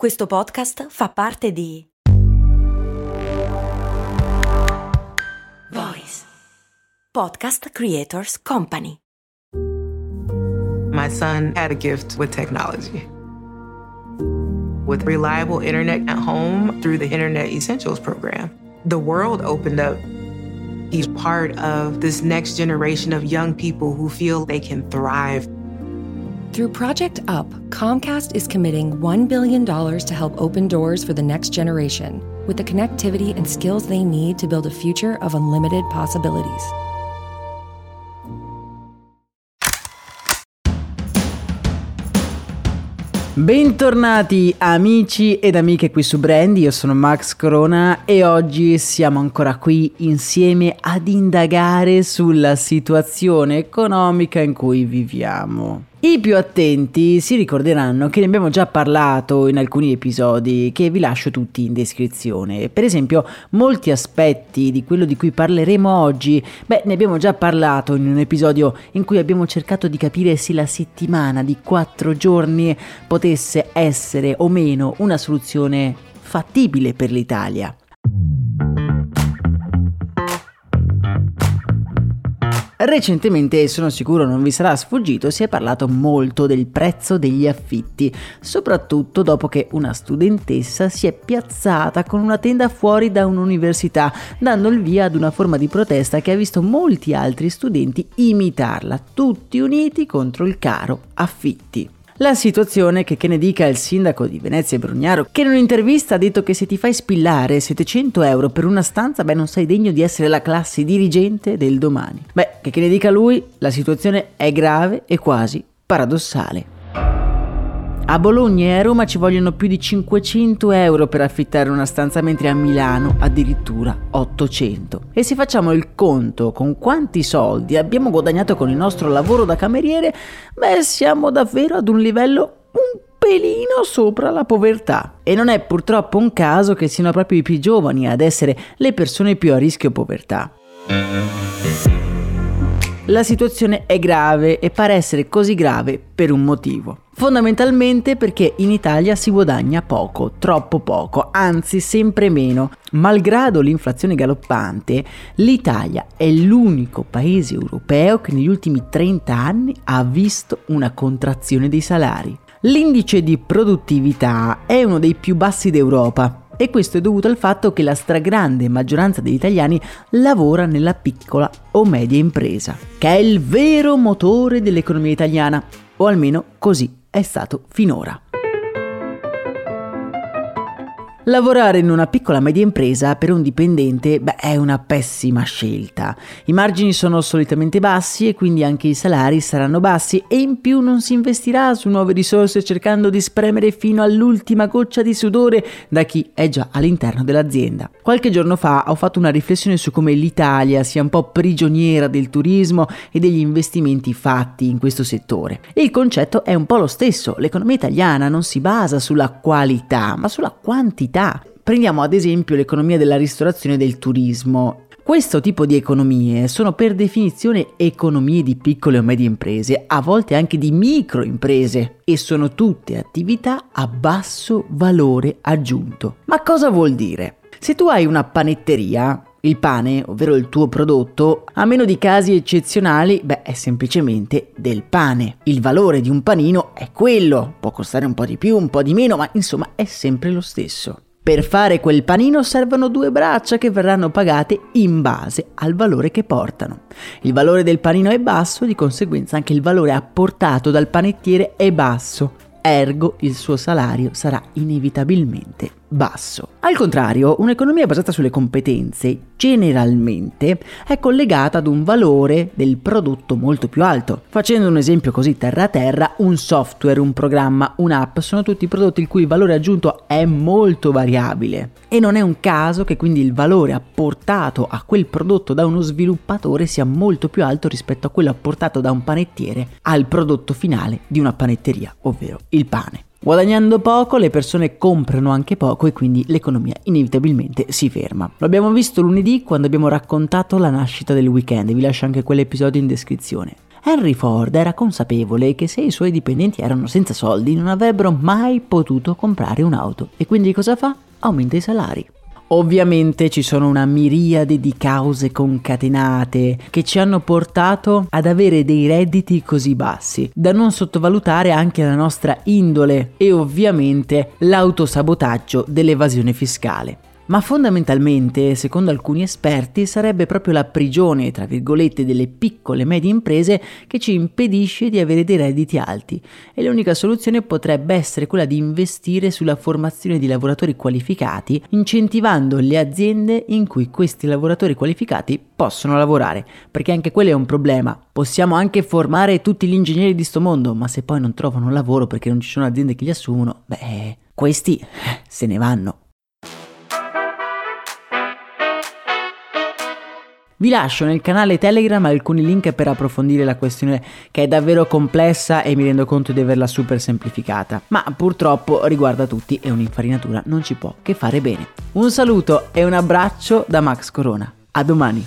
Questo podcast fa parte di Voice Podcast Creators Company. My son had a gift with technology. With reliable internet at home through the Internet Essentials program, the world opened up. He's part of this next generation of young people who feel they can thrive through Project UP, Comcast is committing $1 billion to help open doors for the next generation with the connectivity and skills they need to build a future of unlimited possibilities. Bentornati amici ed amiche qui su Brand, io sono Max Corona e oggi siamo ancora qui insieme ad indagare sulla situazione economica in cui viviamo. I più attenti si ricorderanno che ne abbiamo già parlato in alcuni episodi che vi lascio tutti in descrizione. Per esempio, molti aspetti di quello di cui parleremo oggi, beh, ne abbiamo già parlato in un episodio in cui abbiamo cercato di capire se la settimana di quattro giorni potesse essere o meno una soluzione fattibile per l'Italia. Recentemente, sono sicuro non vi sarà sfuggito, si è parlato molto del prezzo degli affitti, soprattutto dopo che una studentessa si è piazzata con una tenda fuori da un'università, dando il via ad una forma di protesta che ha visto molti altri studenti imitarla, tutti uniti contro il caro affitti. La situazione che, che ne dica il sindaco di Venezia Brugnaro, che in un'intervista ha detto che se ti fai spillare 700 euro per una stanza, beh non sei degno di essere la classe dirigente del domani. Beh, che, che ne dica lui, la situazione è grave e quasi paradossale. A Bologna e a Roma ci vogliono più di 500 euro per affittare una stanza, mentre a Milano addirittura 800. E se facciamo il conto con quanti soldi abbiamo guadagnato con il nostro lavoro da cameriere, beh, siamo davvero ad un livello un pelino sopra la povertà. E non è purtroppo un caso che siano proprio i più giovani ad essere le persone più a rischio povertà. La situazione è grave e pare essere così grave per un motivo. Fondamentalmente perché in Italia si guadagna poco, troppo poco, anzi sempre meno. Malgrado l'inflazione galoppante, l'Italia è l'unico paese europeo che negli ultimi 30 anni ha visto una contrazione dei salari. L'indice di produttività è uno dei più bassi d'Europa e questo è dovuto al fatto che la stragrande maggioranza degli italiani lavora nella piccola o media impresa, che è il vero motore dell'economia italiana, o almeno così è stato finora. Lavorare in una piccola media impresa per un dipendente beh, è una pessima scelta. I margini sono solitamente bassi e quindi anche i salari saranno bassi e in più non si investirà su nuove risorse cercando di spremere fino all'ultima goccia di sudore da chi è già all'interno dell'azienda. Qualche giorno fa ho fatto una riflessione su come l'Italia sia un po' prigioniera del turismo e degli investimenti fatti in questo settore. il concetto è un po' lo stesso, l'economia italiana non si basa sulla qualità ma sulla quantità qualità. Prendiamo ad esempio l'economia della ristorazione e del turismo. Questo tipo di economie sono per definizione economie di piccole o medie imprese, a volte anche di micro imprese, e sono tutte attività a basso valore aggiunto. Ma cosa vuol dire? Se tu hai una panetteria, il pane, ovvero il tuo prodotto, a meno di casi eccezionali, beh, è semplicemente del pane. Il valore di un panino è quello, può costare un po' di più, un po' di meno, ma insomma è sempre lo stesso. Per fare quel panino servono due braccia che verranno pagate in base al valore che portano. Il valore del panino è basso, di conseguenza anche il valore apportato dal panettiere è basso, ergo il suo salario sarà inevitabilmente basso. Al contrario, un'economia basata sulle competenze generalmente è collegata ad un valore del prodotto molto più alto. Facendo un esempio così terra a terra, un software, un programma, un'app sono tutti prodotti il cui valore aggiunto è molto variabile e non è un caso che quindi il valore apportato a quel prodotto da uno sviluppatore sia molto più alto rispetto a quello apportato da un panettiere al prodotto finale di una panetteria, ovvero il pane. Guadagnando poco le persone comprano anche poco e quindi l'economia inevitabilmente si ferma. Lo abbiamo visto lunedì quando abbiamo raccontato la nascita del weekend, vi lascio anche quell'episodio in descrizione. Henry Ford era consapevole che se i suoi dipendenti erano senza soldi non avrebbero mai potuto comprare un'auto e quindi cosa fa? Aumenta i salari. Ovviamente ci sono una miriade di cause concatenate che ci hanno portato ad avere dei redditi così bassi, da non sottovalutare anche la nostra indole e ovviamente l'autosabotaggio dell'evasione fiscale ma fondamentalmente, secondo alcuni esperti, sarebbe proprio la prigione, tra virgolette, delle piccole e medie imprese che ci impedisce di avere dei redditi alti e l'unica soluzione potrebbe essere quella di investire sulla formazione di lavoratori qualificati, incentivando le aziende in cui questi lavoratori qualificati possono lavorare, perché anche quello è un problema. Possiamo anche formare tutti gli ingegneri di sto mondo, ma se poi non trovano lavoro perché non ci sono aziende che li assumono, beh, questi se ne vanno. Vi lascio nel canale Telegram alcuni link per approfondire la questione che è davvero complessa e mi rendo conto di averla super semplificata, ma purtroppo riguarda tutti e un'infarinatura non ci può che fare bene. Un saluto e un abbraccio da Max Corona. A domani.